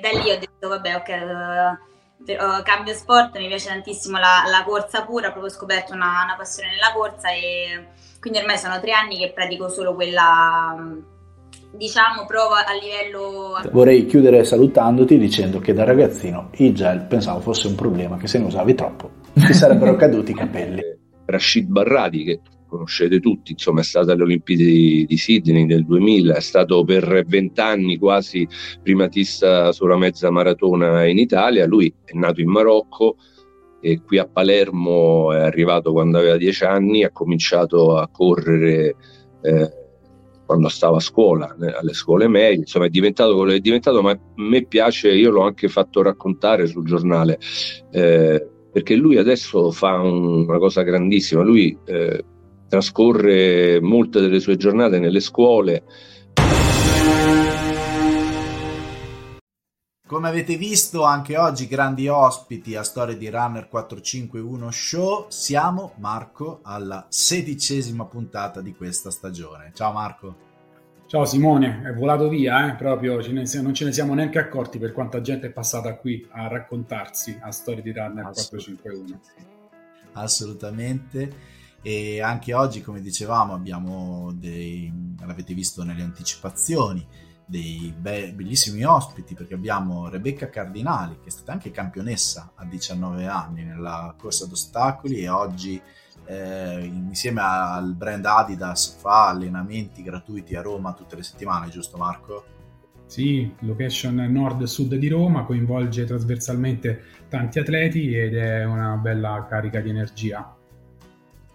da lì ho detto vabbè ok uh, cambio sport, mi piace tantissimo la, la corsa pura, ho proprio scoperto una, una, passione nella corsa e quindi ormai sono tre anni che pratico solo quella, diciamo, prova a livello... Vorrei chiudere salutandoti dicendo che da ragazzino il gel pensavo fosse un problema, che se ne usavi troppo ti sarebbero caduti i capelli. Rashid Barrati, che conoscete tutti, insomma è stato alle Olimpiadi di, di Sydney nel 2000, è stato per vent'anni quasi primatista sulla mezza maratona in Italia, lui è nato in Marocco e qui a Palermo è arrivato quando aveva dieci anni, ha cominciato a correre eh, quando stava a scuola, alle scuole medie, insomma è diventato quello che è diventato, ma a me piace, io l'ho anche fatto raccontare sul giornale, eh, perché lui adesso fa un, una cosa grandissima, lui eh, trascorre molte delle sue giornate nelle scuole. Come avete visto anche oggi grandi ospiti a Storia di Runner 451 Show, siamo Marco alla sedicesima puntata di questa stagione. Ciao Marco. Ciao Simone, è volato via, eh? proprio ce ne, non ce ne siamo neanche accorti per quanta gente è passata qui a raccontarsi a Storia di Runner 451. Assolutamente e anche oggi come dicevamo abbiamo dei l'avete visto nelle anticipazioni dei be- bellissimi ospiti perché abbiamo Rebecca Cardinali che è stata anche campionessa a 19 anni nella corsa d'ostacoli e oggi eh, insieme al brand Adidas fa allenamenti gratuiti a Roma tutte le settimane giusto Marco? Sì, location nord-sud di Roma, coinvolge trasversalmente tanti atleti ed è una bella carica di energia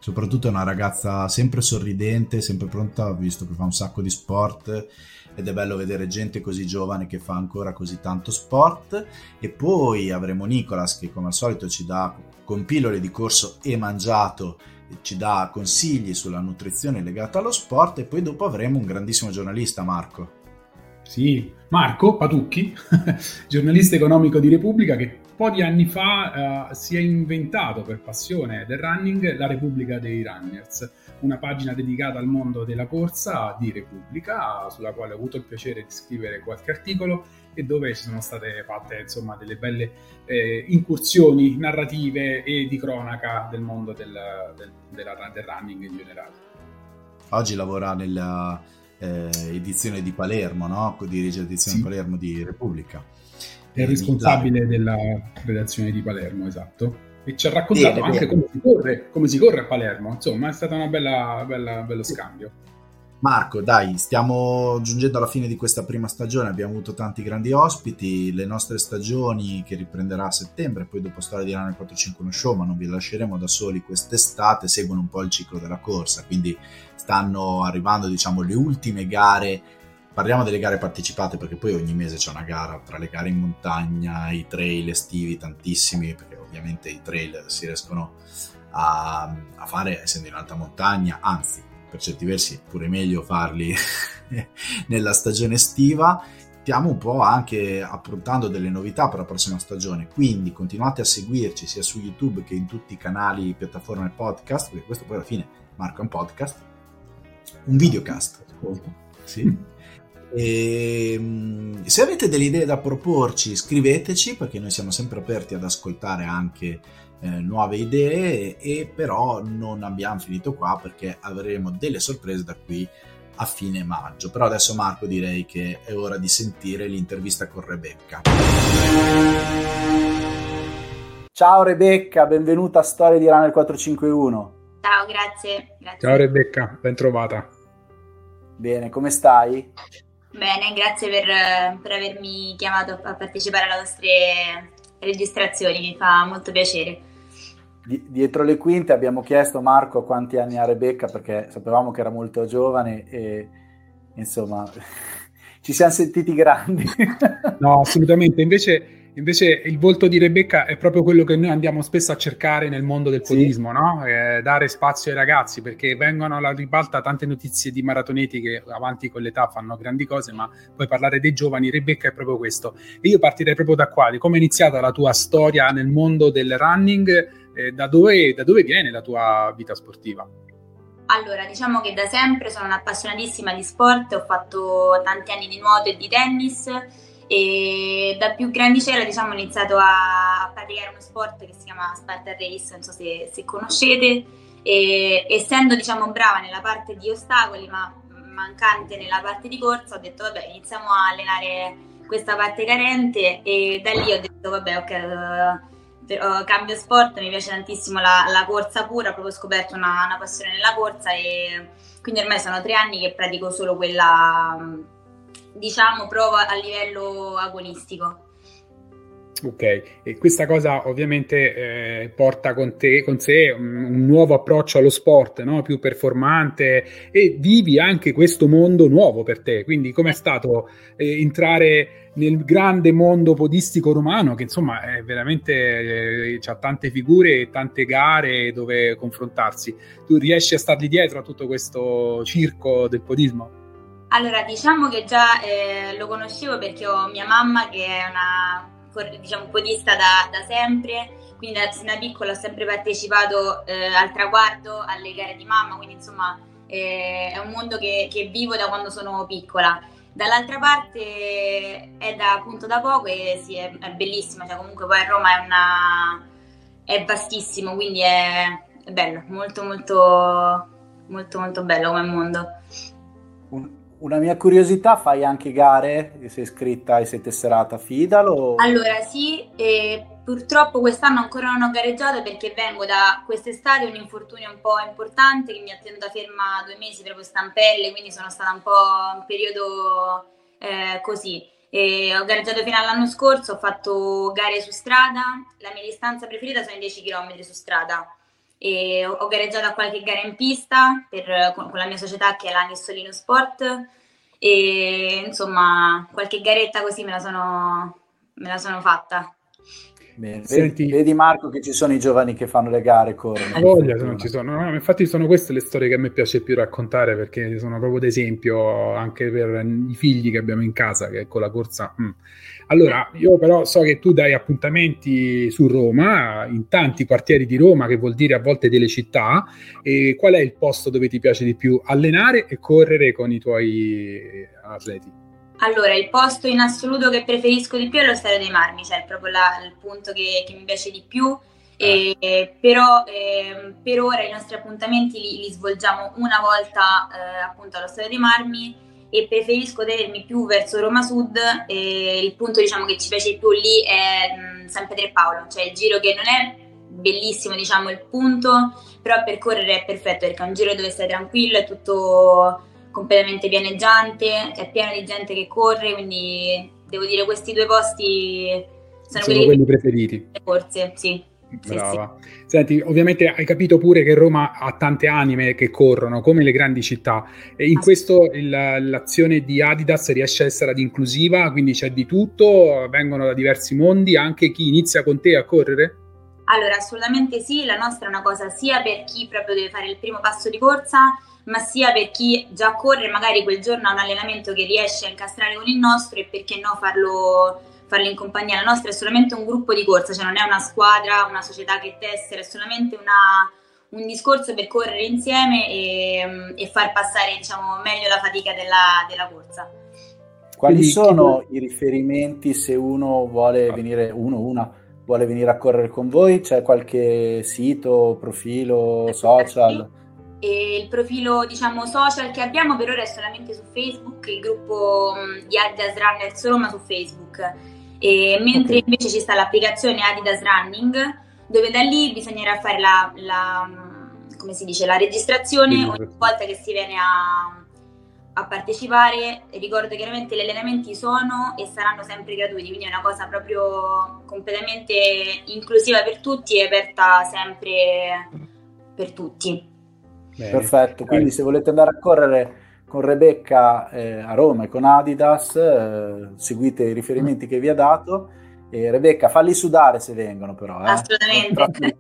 soprattutto è una ragazza sempre sorridente, sempre pronta, visto che fa un sacco di sport ed è bello vedere gente così giovane che fa ancora così tanto sport. E poi avremo Nicolas che come al solito ci dà con pillole di corso e mangiato ci dà consigli sulla nutrizione legata allo sport e poi dopo avremo un grandissimo giornalista Marco. Sì, Marco Patucchi, giornalista economico di Repubblica, che po' di anni fa uh, si è inventato per passione del running la Repubblica dei Runners, una pagina dedicata al mondo della corsa di Repubblica, sulla quale ho avuto il piacere di scrivere qualche articolo e dove ci sono state fatte insomma delle belle eh, incursioni narrative e di cronaca del mondo del, del, della, del running in generale. Oggi lavora nella eh, edizione di Palermo, no? dirige l'edizione sì. Palermo di Repubblica. È il responsabile della redazione di Palermo, esatto. E ci ha raccontato bene, anche bene. Come, si corre, come si corre a Palermo, insomma è stato un bello scambio. Marco, dai, stiamo giungendo alla fine di questa prima stagione, abbiamo avuto tanti grandi ospiti, le nostre stagioni che riprenderà a settembre, poi dopo Storia di Rana 451 Show, ma non vi lasceremo da soli quest'estate, seguono un po' il ciclo della corsa, quindi stanno arrivando diciamo le ultime gare, parliamo delle gare partecipate perché poi ogni mese c'è una gara tra le gare in montagna, i trail estivi, tantissimi, perché ovviamente i trail si riescono a, a fare essendo in alta montagna, anzi per certi versi pure meglio farli nella stagione estiva. Stiamo un po' anche approntando delle novità per la prossima stagione, quindi continuate a seguirci sia su YouTube che in tutti i canali, piattaforme podcast, perché questo poi alla fine marca un podcast, un videocast. Sì. E, ehm, se avete delle idee da proporci, scriveteci perché noi siamo sempre aperti ad ascoltare anche eh, nuove idee e però non abbiamo finito qua perché avremo delle sorprese da qui a fine maggio. Però adesso Marco direi che è ora di sentire l'intervista con Rebecca. Ciao Rebecca, benvenuta a Storia di Runner 451. Ciao, grazie. grazie. Ciao Rebecca, ben trovata. Bene, come stai? Bene, grazie per, per avermi chiamato a partecipare alle vostre registrazioni, mi fa molto piacere dietro le quinte abbiamo chiesto Marco quanti anni ha Rebecca perché sapevamo che era molto giovane e insomma ci siamo sentiti grandi. no, assolutamente. Invece Invece il volto di Rebecca è proprio quello che noi andiamo spesso a cercare nel mondo del podismo, sì. no? eh, dare spazio ai ragazzi, perché vengono alla ribalta tante notizie di maratoneti che avanti con l'età fanno grandi cose, ma poi parlare dei giovani, Rebecca è proprio questo. E io partirei proprio da qua, di come è iniziata la tua storia nel mondo del running, eh, da, dove, da dove viene la tua vita sportiva? Allora, diciamo che da sempre sono un'appassionatissima di sport, ho fatto tanti anni di nuoto e di tennis e da più grandicella diciamo, ho iniziato a praticare uno sport che si chiama Spartan Race, non so se, se conoscete, e essendo diciamo, brava nella parte di ostacoli ma mancante nella parte di corsa ho detto vabbè iniziamo a allenare questa parte carente. E da lì ho detto vabbè ok uh, cambio sport, mi piace tantissimo la, la corsa pura, proprio ho scoperto una, una, passione nella corsa e quindi ormai sono tre anni che pratico solo quella, diciamo, prova a livello agonistico. Ok, e questa cosa ovviamente eh, porta con, te, con sé un, un, nuovo approccio allo sport, no? più performante e vivi anche questo mondo nuovo per te. Quindi com'è stato eh, entrare nel grande mondo podistico romano che insomma è veramente eh, ha tante figure e tante gare dove confrontarsi. Tu riesci a stargli dietro a tutto questo circo del podismo? Allora, diciamo che già eh, lo conoscevo perché ho mia mamma che è una diciamo, podista da, da sempre, quindi sin da piccola ho sempre partecipato eh, al traguardo, alle gare di mamma, quindi insomma eh, è un mondo che, che, vivo da quando sono piccola. Dall'altra parte è da appunto da poco e sì, è, è bellissima, cioè comunque poi a Roma è, una, è vastissimo, quindi è, è bello, molto molto molto molto bello come mondo. Una mia curiosità, fai anche gare? Sei iscritta e sei tesserata Fidalo? Allora sì, e purtroppo quest'anno ancora non ho gareggiato perché vengo da quest'estate, un infortunio un po' importante che mi ha tenuta ferma due mesi proprio stampelle, quindi sono stata un po' un periodo eh, così. E ho gareggiato fino all'anno scorso, ho fatto gare su strada, la mia distanza preferita sono i 10 km su strada e ho, gareggiato a qualche gara in pista per, con, con, la mia società che è la Nissolino Sport e insomma qualche garetta così me la sono, me la sono fatta. Bene. Senti, vedi, Marco che ci sono i giovani che fanno le gare, corrono. A voglia, non ci sono. No, infatti sono queste le storie che a me piace più raccontare perché sono proprio d'esempio anche per i figli che abbiamo in casa che con la corsa... Mm. Allora, io però so che tu dai appuntamenti su Roma, in tanti quartieri di Roma, che vuol dire a volte delle città. E qual è il posto dove ti piace di più allenare e correre con i tuoi atleti? Allora, il posto in assoluto che preferisco di più è lo Stadio dei Marmi, cioè proprio la, il punto che, che, mi piace di più. E, eh, però eh, per ora i nostri appuntamenti li, li svolgiamo una volta eh, appunto allo Stadio dei Marmi e preferisco tenermi più verso Roma Sud e il punto diciamo che ci piace di più lì è mh, San Pietro e Paolo, cioè il giro che non è bellissimo diciamo il punto, però percorrere è perfetto perché è un giro dove stai tranquillo, è tutto completamente pianeggiante, è pieno di gente che corre, quindi devo dire questi due posti sono, sono quelli, quelli preferiti. Forse, sì. Brava. Sì, sì. Senti, ovviamente hai capito pure che Roma ha tante anime che corrono, come le grandi città. E in ah, questo il, l'azione di Adidas riesce a essere ad inclusiva, quindi c'è di tutto, vengono da diversi mondi, anche chi inizia con te a correre? Allora, assolutamente sì, la nostra è una cosa sia per chi proprio deve fare il primo passo di corsa, ma sia per chi già corre, magari quel giorno ha un allenamento che riesce a incastrare con il nostro e perché no farlo farlo in compagnia. La nostra è solamente un gruppo di corsa, cioè non è una squadra, una società che tessera, è solamente una, un discorso per correre insieme e, e far passare diciamo, meglio la fatica della, della corsa. Quali Quindi, sono chi... i riferimenti se uno vuole venire, uno una, vuole venire a correre con voi? C'è qualche sito, profilo, social? E il profilo diciamo social che abbiamo per ora è solamente su Facebook, il gruppo di Adidas Runners Roma su Facebook e mentre okay. invece ci sta l'applicazione Adidas Running, dove da lì bisognerà fare la, la, dice, la registrazione ogni volta che si viene a, a partecipare. Ricordo chiaramente gli allenamenti sono e saranno sempre gratuiti, quindi è una cosa proprio completamente inclusiva per tutti e aperta sempre per tutti. Bene. Perfetto, quindi se volete andare a correre con Rebecca eh, a Roma e con Adidas, eh, seguite i riferimenti che vi ha dato. E Rebecca, falli sudare se vengono però. Eh. Assolutamente.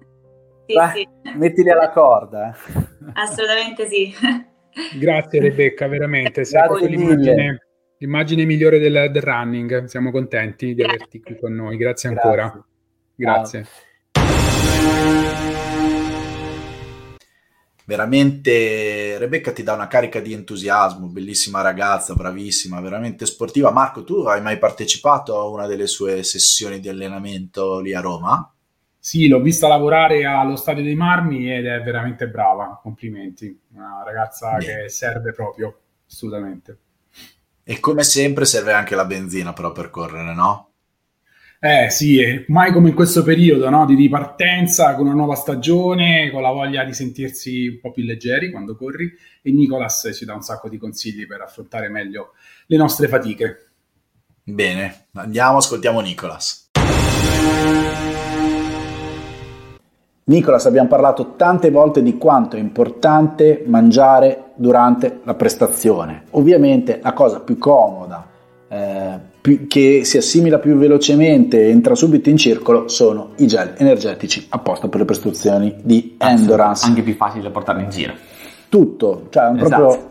sì, sì. Mettili alla corda. Eh. Assolutamente sì. Grazie Rebecca, veramente. Sei l'immagine, l'immagine, migliore del, del, running. Siamo contenti di averti qui con noi. Grazie ancora. Grazie. Grazie. veramente Rebecca ti dà una carica di entusiasmo, bellissima ragazza, bravissima, veramente sportiva. Marco, tu hai mai partecipato a una delle sue sessioni di allenamento lì a Roma? Sì, l'ho vista lavorare allo Stadio dei Marmi ed è veramente brava, complimenti, una ragazza Bene. che serve proprio, assolutamente. E come sempre serve anche la benzina però per correre, no? Eh sì, mai come in questo periodo no? di ripartenza con una nuova stagione, con la voglia di sentirsi un po' più leggeri quando corri e Nicolas ci dà un sacco di consigli per affrontare meglio le nostre fatiche. Bene, andiamo, ascoltiamo Nicolas. Nicolas, abbiamo parlato tante volte di quanto è importante mangiare durante la prestazione. Ovviamente la cosa più comoda, eh, più, che si assimila più velocemente e entra subito in circolo sono i gel energetici apposta per le prestazioni di endurance. Anche più facili da portare in giro. Tutto, cioè esatto. proprio...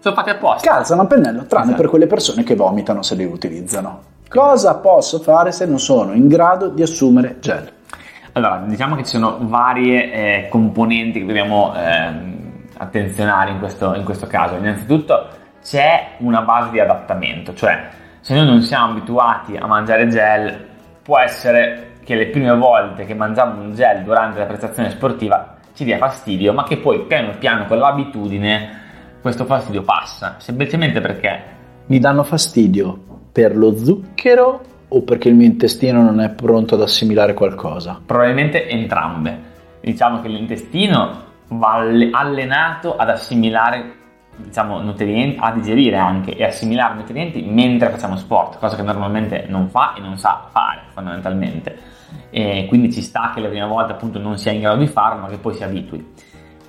Sono fatti apposta. Calzano a pennello, tranne esatto. per quelle persone che vomitano se li utilizzano. Cosa posso fare se non sono in grado di assumere gel? Allora, diciamo che ci sono varie eh, componenti che dobbiamo eh, attenzionare in questo, in questo caso. Innanzitutto c'è una base di adattamento, cioè se noi non siamo abituati a mangiare gel, può essere che le prime volte che mangiamo un gel durante la prestazione sportiva ci dia fastidio, ma che poi piano piano con l'abitudine questo fastidio passa, semplicemente perché mi danno fastidio per lo zucchero o perché il mio intestino non è pronto ad assimilare qualcosa? Probabilmente entrambe. Diciamo che l'intestino va allenato ad assimilare diciamo, nutrienti, a digerire anche e assimilare nutrienti mentre facciamo sport, cosa che normalmente non fa e non sa fare fondamentalmente. E quindi ci sta che le prime volte appunto non sia in grado di farlo, ma che poi si abitui.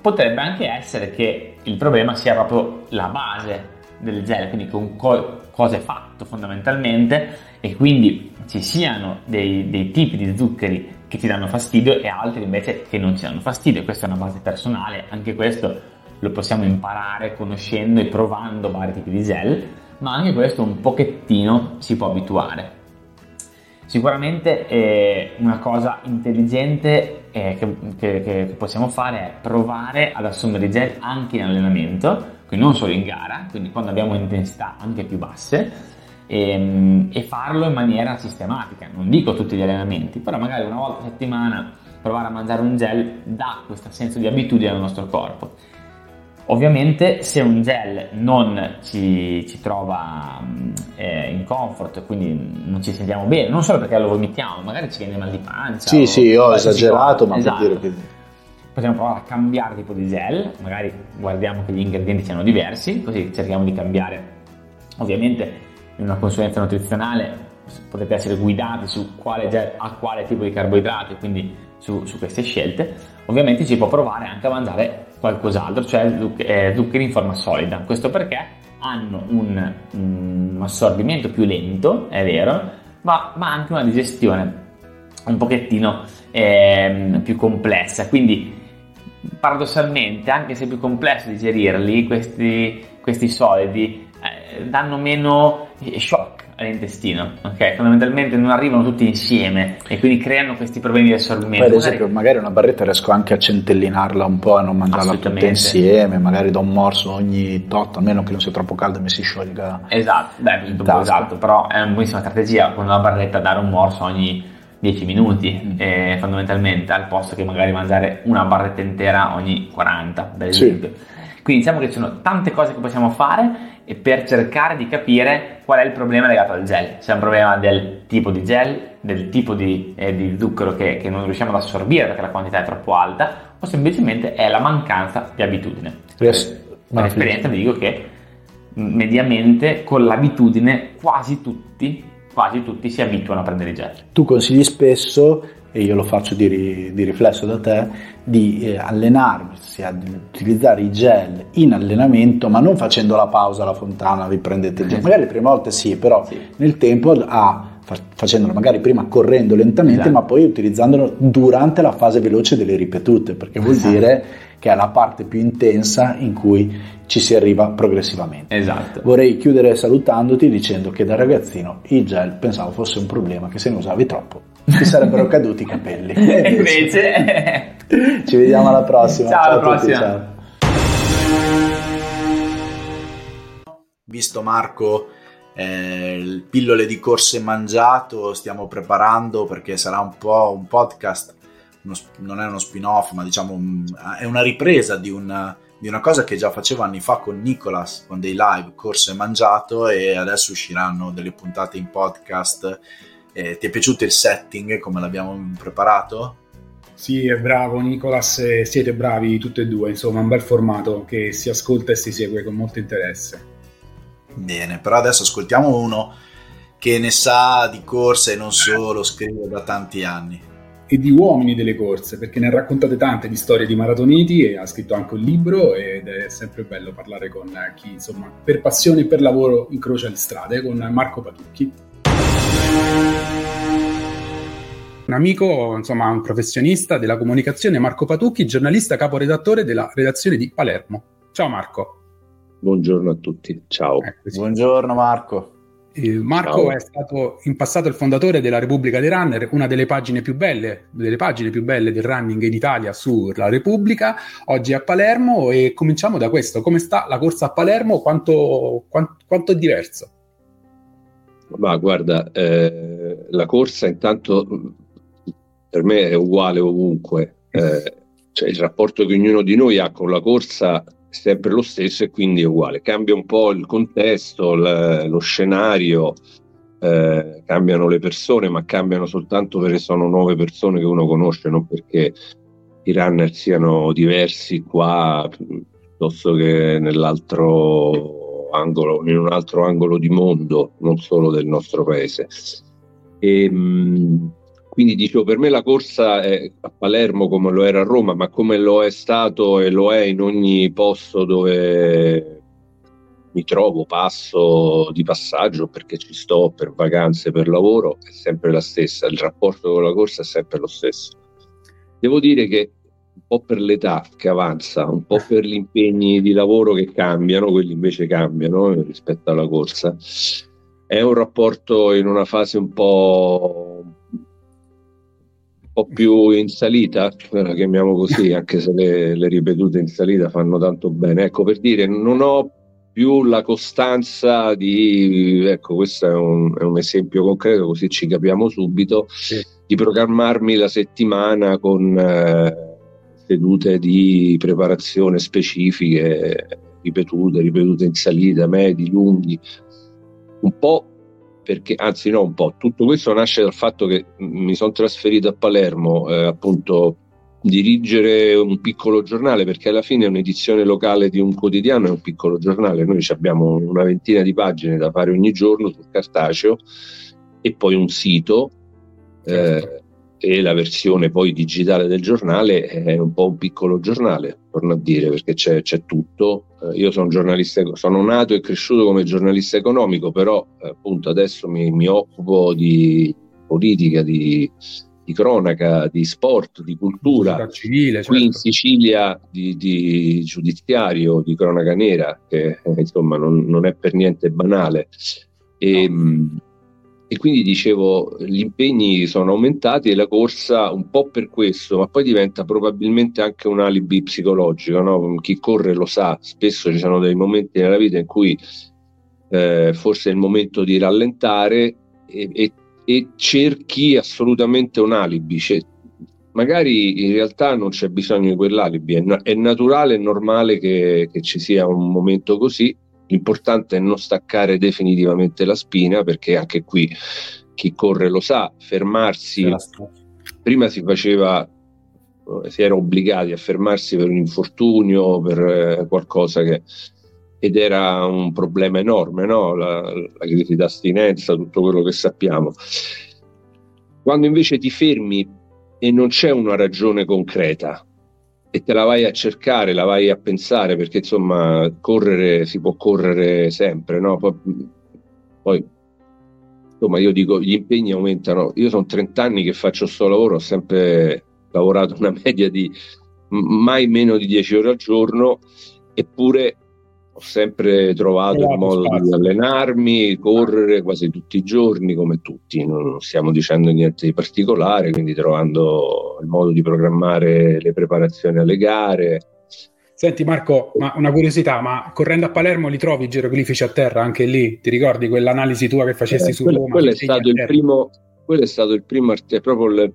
Potrebbe anche essere che il problema sia proprio la base del gel, quindi con co- cosa è fatto fondamentalmente e quindi ci siano dei, dei, tipi di zuccheri che ti danno fastidio e altri invece che non ci danno fastidio. Questa è una base personale, anche questo lo possiamo imparare conoscendo e provando vari tipi di gel, ma anche questo un pochettino si può abituare. Sicuramente eh, una cosa intelligente eh, che, che, che, possiamo fare è provare ad assumere gel anche in allenamento, quindi non solo in gara, quindi quando abbiamo intensità anche più basse, e, ehm, e farlo in maniera sistematica. Non dico tutti gli allenamenti, però magari una volta a settimana provare a mangiare un gel dà questo senso di abitudine al nostro corpo. Ovviamente se un gel non ci, ci trova eh, in comfort, quindi non ci sentiamo bene, non solo perché lo vomitiamo, magari ci viene mal di pancia. Sì, sì, ho esagerato, ma esatto. per dire che... Possiamo provare a cambiare tipo di gel, magari guardiamo che gli ingredienti siano diversi, così cerchiamo di cambiare. Ovviamente in una consulenza nutrizionale potete essere guidati su quale ha quale tipo di carboidrati, quindi su, su queste scelte. Ovviamente si può provare anche a mangiare qualcos'altro, cioè eh, zuccheri in forma solida. Questo perché hanno un, un assorbimento più lento, è vero, ma, ma, anche una digestione un pochettino eh, più complessa. Quindi paradossalmente, anche se è più complesso digerirli, questi, questi solidi danno meno shock all'intestino, ok? Fondamentalmente non arrivano tutti insieme e quindi creano questi problemi di assorbimento. Poi ad esempio magari, una barretta riesco anche a centellinarla un po' e non mangiarla tutta insieme, magari do un morso ogni tot, almeno che non sia troppo caldo e mi si sciolga. Esatto, beh, esatto, però è una buonissima strategia con una barretta dare un morso ogni 10 minuti eh, fondamentalmente al posto che magari mangiare una barretta intera ogni 40 per esempio. Sì. Quindi diciamo che ci sono tante cose che possiamo fare e per cercare di capire qual è il problema legato al gel. Se è un problema del tipo di gel, del tipo di, eh, di zucchero che, che, non riusciamo ad assorbire perché la quantità è troppo alta, o semplicemente è la mancanza di abitudine. Yes. Per esperienza vi dico che mediamente con l'abitudine quasi tutti, quasi tutti si abituano a prendere i gel. Tu consigli spesso e io lo faccio di, di riflesso da te, di eh, allenarmi, ad utilizzare i gel in allenamento, ma non facendo la pausa alla fontana, vi prendete il gel. Magari le prime volte sì, però sì. nel tempo a facendolo magari prima correndo lentamente, esatto. ma poi utilizzandolo durante la fase veloce delle ripetute, perché vuol esatto. dire che è la parte più intensa in cui ci si arriva progressivamente. Esatto. Vorrei chiudere salutandoti dicendo che da ragazzino il gel pensavo fosse un problema, che se ne usavi troppo ti sarebbero caduti i capelli. Eh, Invece... Ci vediamo alla prossima. Ciao, ciao alla prossima. Tutti, ciao. Visto Marco, eh, il pillole di corse mangiato stiamo preparando perché sarà un po' un podcast, uno, non è uno spin-off, ma diciamo è una ripresa di una, di una cosa che già facevo anni fa con Nicolas, con dei live corse mangiato e adesso usciranno delle puntate in podcast eh, ti è piaciuto il setting come l'abbiamo preparato? Sì, è bravo Nicolas, siete bravi tutti e due, insomma, un bel formato che si ascolta e si segue con molto interesse. Bene, però adesso ascoltiamo uno che ne sa di corse e non solo, scrive da tanti anni. E di uomini delle corse, perché ne ha raccontate tante di storie di maratoniti e ha scritto anche un libro ed è sempre bello parlare con chi, insomma, per passione e per lavoro incrocia le strade, con Marco Patucchi. Un amico, insomma, un professionista della comunicazione, Marco Patucchi, giornalista caporedattore della redazione di Palermo. Ciao Marco. Buongiorno a tutti, ciao. Eccoci. Buongiorno Marco. Eh, Marco Ciao. è stato in passato il fondatore della Repubblica dei Runner, una delle pagine più belle, delle pagine più belle del running in Italia sulla Repubblica, oggi a Palermo e cominciamo da questo. Come sta la corsa a Palermo? Quanto, quanto, quanto è diverso? Ma guarda, eh, la corsa intanto per me è uguale ovunque. Eh, cioè il rapporto che ognuno di noi ha con la corsa sempre lo stesso e quindi è uguale. Cambia un po' il contesto, l- lo scenario, eh, cambiano le persone, ma cambiano soltanto perché sono nuove persone che uno conosce, non perché i runner siano diversi qua piuttosto che nell'altro angolo, in un altro angolo di mondo, non solo del nostro paese. E, mh, quindi dicevo, per me la corsa è a Palermo come lo era a Roma, ma come lo è stato e lo è in ogni posto dove mi trovo, passo di passaggio perché ci sto per vacanze, per lavoro, è sempre la stessa, il rapporto con la corsa è sempre lo stesso. Devo dire che un po' per l'età che avanza, un po' per gli impegni di lavoro che cambiano, quelli invece cambiano rispetto alla corsa, è un rapporto in una fase un po' po' più in salita, la chiamiamo così, anche se le, le, ripetute in salita fanno tanto bene. Ecco, per dire, non ho più la costanza di, ecco, questo è un, è un esempio concreto, così ci capiamo subito, sì. di programmarmi la settimana con eh, sedute di preparazione specifiche, ripetute, ripetute in salita, medi, lunghi, un po' perché anzi no un po', tutto questo nasce dal fatto che mi sono trasferito a Palermo eh, appunto dirigere un piccolo giornale perché alla fine un'edizione locale di un quotidiano è un piccolo giornale, noi abbiamo una ventina di pagine da fare ogni giorno sul cartaceo e poi un sito certo. eh, e la versione poi digitale del giornale è un po' un piccolo giornale, torno a dire, perché c'è, c'è tutto. Eh, io sono giornalista, sono nato e cresciuto come giornalista economico, però eh, appunto adesso mi, mi, occupo di politica, di, di, cronaca, di sport, di cultura. Civile, certo. Qui in Sicilia di, di, giudiziario, di cronaca nera, che eh, insomma non, non, è per niente banale. E, no mm, e quindi dicevo gli impegni sono aumentati e la corsa un po' per questo, ma poi diventa probabilmente anche un alibi psicologico, no? chi corre lo sa, spesso ci sono dei momenti nella vita in cui eh, forse è il momento di rallentare e, e, e cerchi assolutamente un alibi, cioè, magari in realtà non c'è bisogno di quell'alibi, è, è naturale e normale che, che ci sia un momento così L'importante è non staccare definitivamente la spina perché anche qui chi corre lo sa, fermarsi. Prima si faceva, si era obbligati a fermarsi per un infortunio, per eh, qualcosa che ed era un problema enorme, no? la, la crisi d'astinenza, tutto quello che sappiamo. Quando invece ti fermi e non c'è una ragione concreta, e te la vai a cercare, la vai a pensare, perché insomma correre si può correre sempre, no? Poi, poi insomma io dico gli impegni aumentano, io sono 30 anni che faccio questo lavoro, ho sempre lavorato una media di mai meno di 10 ore al giorno, eppure ho sempre trovato il modo spazio. di allenarmi, correre quasi tutti i giorni come tutti, non stiamo dicendo niente di particolare, quindi trovando il modo di programmare le preparazioni alle gare Senti Marco, ma una curiosità, ma correndo a Palermo li trovi i geroglifici a terra anche lì? Ti ricordi quell'analisi tua che facesti eh, su quello, Roma? Quello è stato il primo, quello è stato il primo, è proprio le,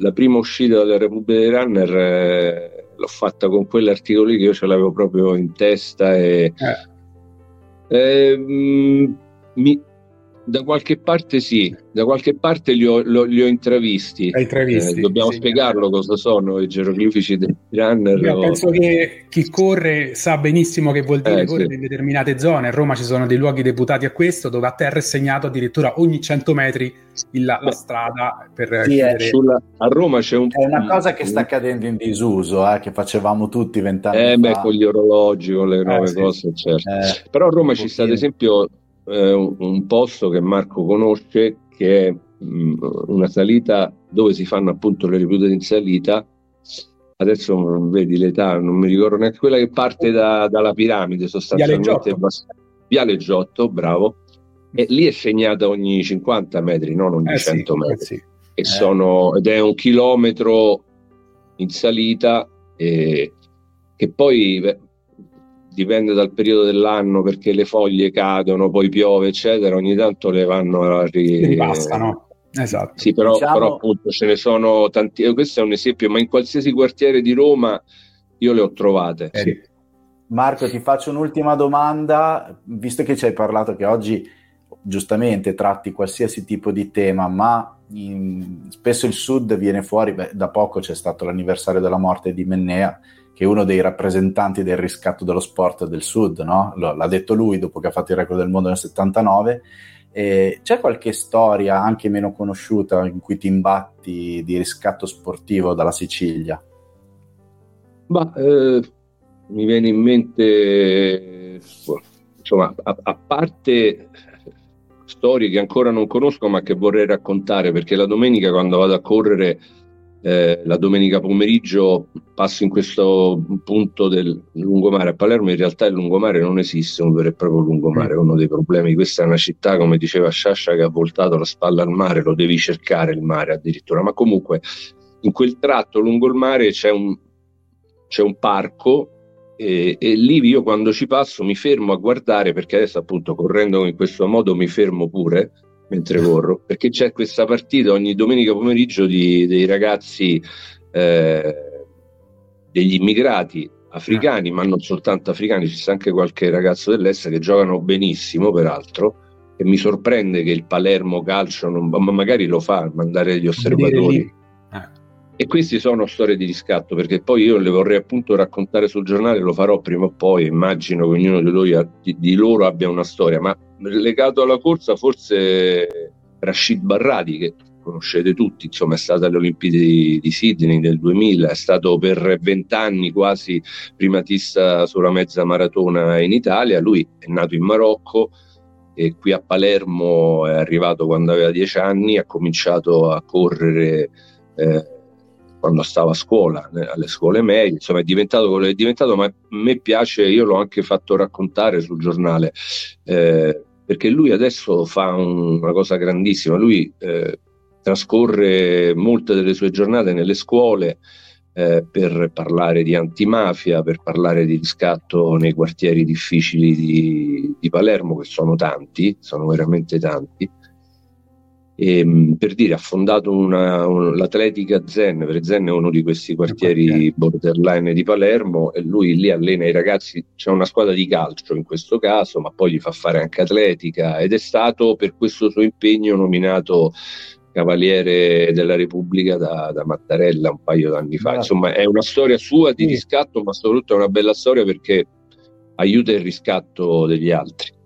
la prima uscita dalla Repubblica dei Runner, eh, l'ho fatta con quell'articolo lì che io ce l'avevo proprio in testa e eh. Eh, mi, da qualche parte sì, da qualche parte li ho, lo, li ho intravisti. intravisti eh, dobbiamo sì, spiegarlo cosa sono i geroglifici dei runner. Io o... penso che chi corre sa benissimo che vuol dire eh, correre sì. in determinate zone. A Roma ci sono dei luoghi deputati a questo, dove a terra è segnato addirittura ogni 100 metri il, la, la, strada per sì, chiudere. Sulla, a Roma c'è un... È una cosa che sta cadendo in disuso, eh, che facevamo tutti vent'anni eh, fa. Beh, con gli orologi, con le nuove cose, certo. Eh, Però a Roma ci sta ad esempio eh, un, posto che Marco conosce che è mh, una salita dove si fanno appunto le ripute in salita adesso non vedi l'età, non mi ricordo neanche quella che parte da, dalla piramide sostanzialmente. Viale Giotto, bravo. E lì è segnata ogni 50 metri, non ogni eh 100 sì, metri. Eh sì. sono, ed è un chilometro in salita e, che poi dipende dal periodo dell'anno perché le foglie cadono, poi piove, eccetera, ogni tanto le vanno a ri... ripassano. Esatto. Sì, però, diciamo... però, appunto ce ne sono tanti. Eh, questo è un esempio, ma in qualsiasi quartiere di Roma io le ho trovate. Eh, sì. Marco, ti faccio un'ultima domanda, visto che ci hai parlato che oggi giustamente tratti qualsiasi tipo di tema, ma in, spesso il sud viene fuori, beh, da poco c'è stato l'anniversario della morte di Mennea, che è uno dei rappresentanti del riscatto dello sport del Sud, no? l'ha detto lui dopo che ha fatto il record del mondo nel 79. E c'è qualche storia anche meno conosciuta in cui ti imbatti di riscatto sportivo dalla Sicilia? Ma eh, mi viene in mente, insomma, a, a parte storie che ancora non conosco ma che vorrei raccontare perché la domenica quando vado a correre eh, la domenica pomeriggio passo in questo punto del lungomare a Palermo. In realtà il lungomare non esiste un vero e proprio lungomare mm. uno dei problemi. Questa è una città come diceva Sciascia che ha voltato la spalla al mare lo devi cercare il mare addirittura. Ma comunque in quel tratto lungo il mare c'è un, c'è un parco e, e, lì io quando ci passo mi fermo a guardare perché adesso appunto correndo in questo modo mi fermo pure mentre corro, perché c'è questa partita ogni domenica pomeriggio di, dei ragazzi, eh, degli immigrati africani, ah. ma non soltanto africani, ci sta anche qualche ragazzo dell'est che giocano benissimo, peraltro, e mi sorprende che il Palermo Calcio, non, ma magari lo fa, mandare gli osservatori. E queste sono storie di riscatto, perché poi io le vorrei appunto raccontare sul giornale, lo farò prima o poi, immagino che ognuno di loro, di, di loro abbia una storia, ma legato alla corsa forse Rashid Barradi, che conoscete tutti, insomma è stato alle Olimpiadi di, di Sydney nel 2000, è stato per vent'anni quasi primatista sulla mezza maratona in Italia, lui è nato in Marocco e qui a Palermo è arrivato quando aveva dieci anni, ha cominciato a correre eh, quando stavo a scuola, alle scuole medie, insomma è diventato quello che è diventato, ma a me piace, io l'ho anche fatto raccontare sul giornale, eh, perché lui adesso fa un, una cosa grandissima, lui eh, trascorre molte delle sue giornate nelle scuole eh, per parlare di antimafia, per parlare di riscatto nei quartieri difficili di, di Palermo, che sono tanti, sono veramente tanti e, ehm, per dire, ha fondato una, un, l'Atletica Zen, perché Zen è uno di questi quartieri borderline di Palermo e lui lì allena i ragazzi, c'è una squadra di calcio in questo caso, ma poi gli fa fare anche atletica ed è stato per questo suo impegno nominato Cavaliere della Repubblica da, da Mattarella un paio d'anni fa. Insomma, è una storia sua di riscatto, ma soprattutto è una bella storia perché aiuta il riscatto degli altri.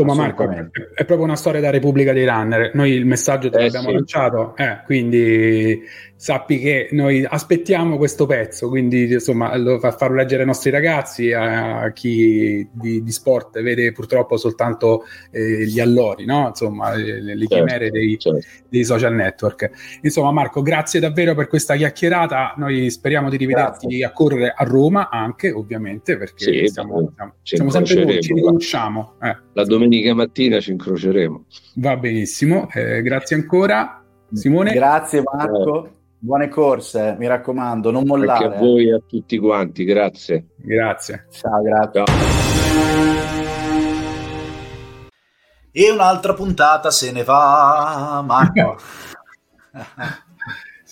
Insomma, Marco, è proprio una storia da Repubblica dei Runner. Noi il messaggio te eh, l'abbiamo sì. lanciato, eh, quindi sappi che noi aspettiamo questo pezzo, quindi insomma lo fa farlo leggere ai nostri ragazzi, a chi di, di sport vede purtroppo soltanto eh, gli allori, no? insomma le, le certo, chimere dei, certo. dei, social network. Insomma Marco, grazie davvero per questa chiacchierata, noi speriamo di rivederti grazie. a correre a Roma anche ovviamente perché sì, siamo, siamo, siamo sempre noi, ci riconosciamo. Eh. La domenica mattina ci incroceremo. Va benissimo, eh, grazie ancora. Simone. Grazie Marco. Buone corse, mi raccomando, non mollare. Anche a voi e a tutti quanti, grazie. Grazie. Ciao, grazie. Ciao. E un'altra puntata se ne va, Marco.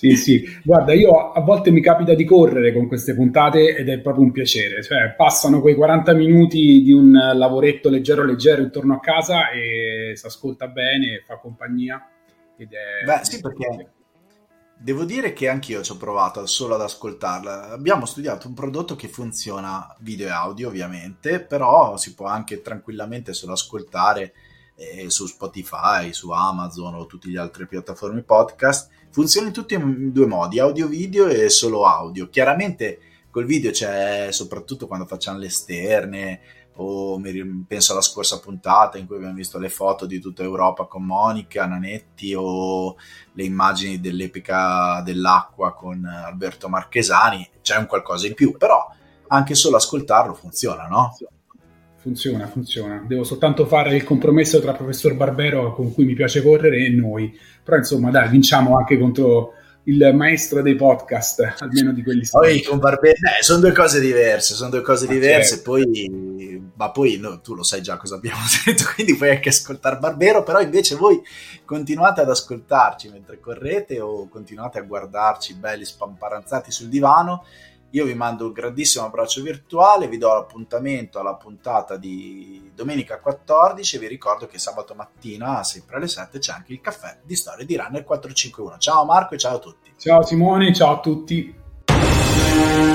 Sì, sì, guarda, io a volte mi capita di correre con queste puntate ed è proprio un piacere, cioè passano quei 40 minuti di un lavoretto leggero leggero intorno a casa e si ascolta bene, fa compagnia ed è... Beh, sì, perché devo dire che anch'io ci ho provato solo ad ascoltarla. Abbiamo studiato un prodotto che funziona video e audio, ovviamente, però si può anche tranquillamente solo ascoltare eh, su Spotify, su Amazon o tutte le altre piattaforme podcast. Funziona in tutti e due modi, audio-video e solo audio. Chiaramente col video c'è soprattutto quando facciamo le esterne o penso alla scorsa puntata in cui abbiamo visto le foto di tutta Europa con Monica, Nanetti o le immagini dell'epica dell'acqua con Alberto Marchesani, c'è un qualcosa in più, però anche solo ascoltarlo funziona, no? Funziona, funziona. Devo soltanto fare il compromesso tra professor Barbero con cui mi piace correre e noi. Però insomma, dai, vinciamo anche contro il maestro dei podcast, almeno di quelli Poi con Barbero, eh, sono due cose diverse, sono due cose ah, diverse, certo. poi, ma poi no, tu lo sai già cosa abbiamo detto, quindi puoi anche ascoltare Barbero, però invece voi continuate ad ascoltarci mentre correte o continuate a guardarci belli spamparanzati sul divano io vi mando un grandissimo abbraccio virtuale, vi do l'appuntamento alla puntata di domenica 14 e vi ricordo che sabato mattina, sempre alle 7, c'è anche il caffè di Storia di Runner 451. Ciao Marco e ciao a tutti. Ciao Simone, ciao a tutti.